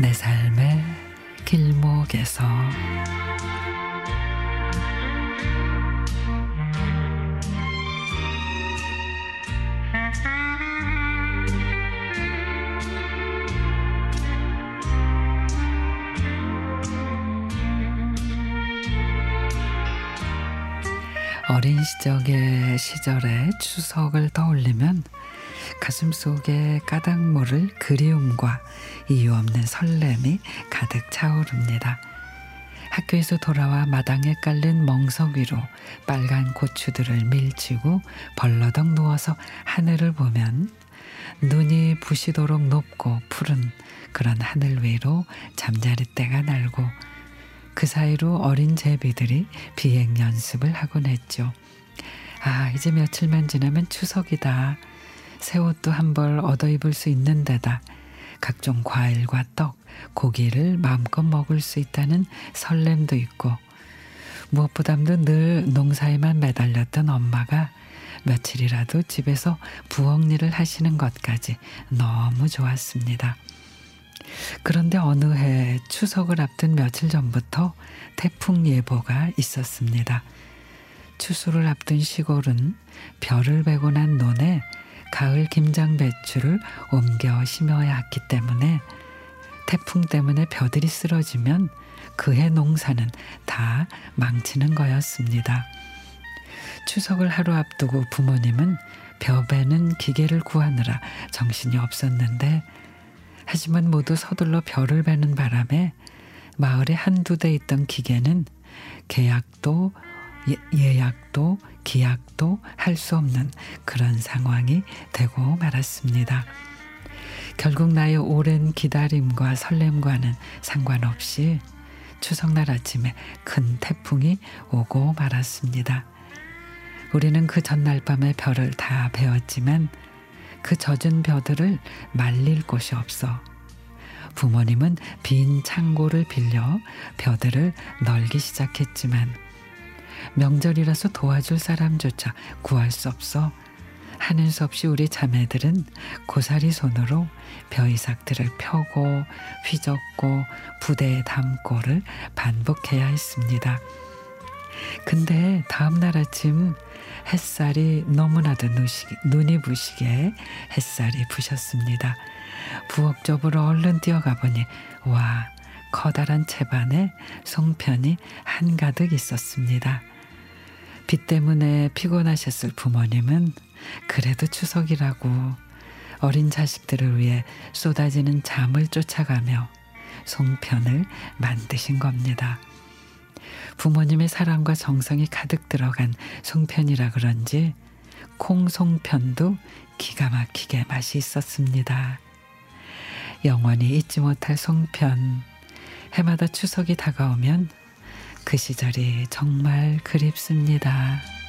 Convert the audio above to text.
내 삶의 길목에서. 어린 시적의 시절의 추석을 떠올리면 가슴 속에 까닭 모를 그리움과 이유 없는 설렘이 가득 차오릅니다. 학교에서 돌아와 마당에 깔린 멍석 위로 빨간 고추들을 밀치고 벌러덩 누워서 하늘을 보면 눈이 부시도록 높고 푸른 그런 하늘 위로 잠자리 때가 날고 그 사이로 어린 제비들이 비행 연습을 하곤 했죠. 아, 이제 며칠만 지나면 추석이다. 새 옷도 한 벌 얻어 입을 수 있는 데다. 각종 과일과 떡, 고기를 마음껏 먹을 수 있다는 설렘도 있고 무엇보다도 늘 농사에만 매달렸던 엄마가 며칠이라도 집에서 부엌 일을 하시는 것까지 너무 좋았습니다. 그런데 어느 해 추석을 앞둔 며칠 전부터 태풍 예보가 있었습니다. 추수를 앞둔 시골은 별을 베고 난 논에 가을 김장 배추를 옮겨 심어야 했기 때문에 태풍 때문에 벼들이 쓰러지면 그해 농사는 다 망치는 거였습니다. 추석을 하루 앞두고 부모님은 벼 베는 기계를 구하느라 정신이 없었는데 하지만 모두 서둘러 벼를 베는 바람에 마을에 한두 대 있던 기계는 계약도 예, 약도 기약도 할 수 없는 그런 상황이 되고 말았습니다. 결국 나의 오랜 기다림과 설렘과는 상관없이 추석날 아침에 큰 태풍이 오고 말았습니다. 우리는 그 전날 밤에 별을 다 베었지만 그 젖은 벼들을 말릴 곳이 없어 부모님은 빈 창고를 빌려 벼들을 널기 시작했지만 명절이라서 도와줄 사람조차 구할 수 없어 하는 수 없이 우리 자매들은 고사리 손으로 벼이삭들을 펴고 휘젓고 부대에 담고를 반복해야 했습니다. 근데 다음 날 아침 햇살이 너무나도 눈이 부시게 햇살이 부셨습니다. 부엌 쪽으로 얼른 뛰어가 보니 와 커다란 채반에 송편이 한가득 있었습니다. 비 때문에 피곤하셨을 부모님은 그래도 추석이라고 어린 자식들을 위해 쏟아지는 잠을 쫓아가며 송편을 만드신 겁니다. 부모님의 사랑과 정성이 가득 들어간 송편이라 그런지 콩송편도 기가 막히게 맛이 있었습니다. 영원히 잊지 못할 송편. 해마다 추석이 다가오면 그 시절이 정말 그립습니다.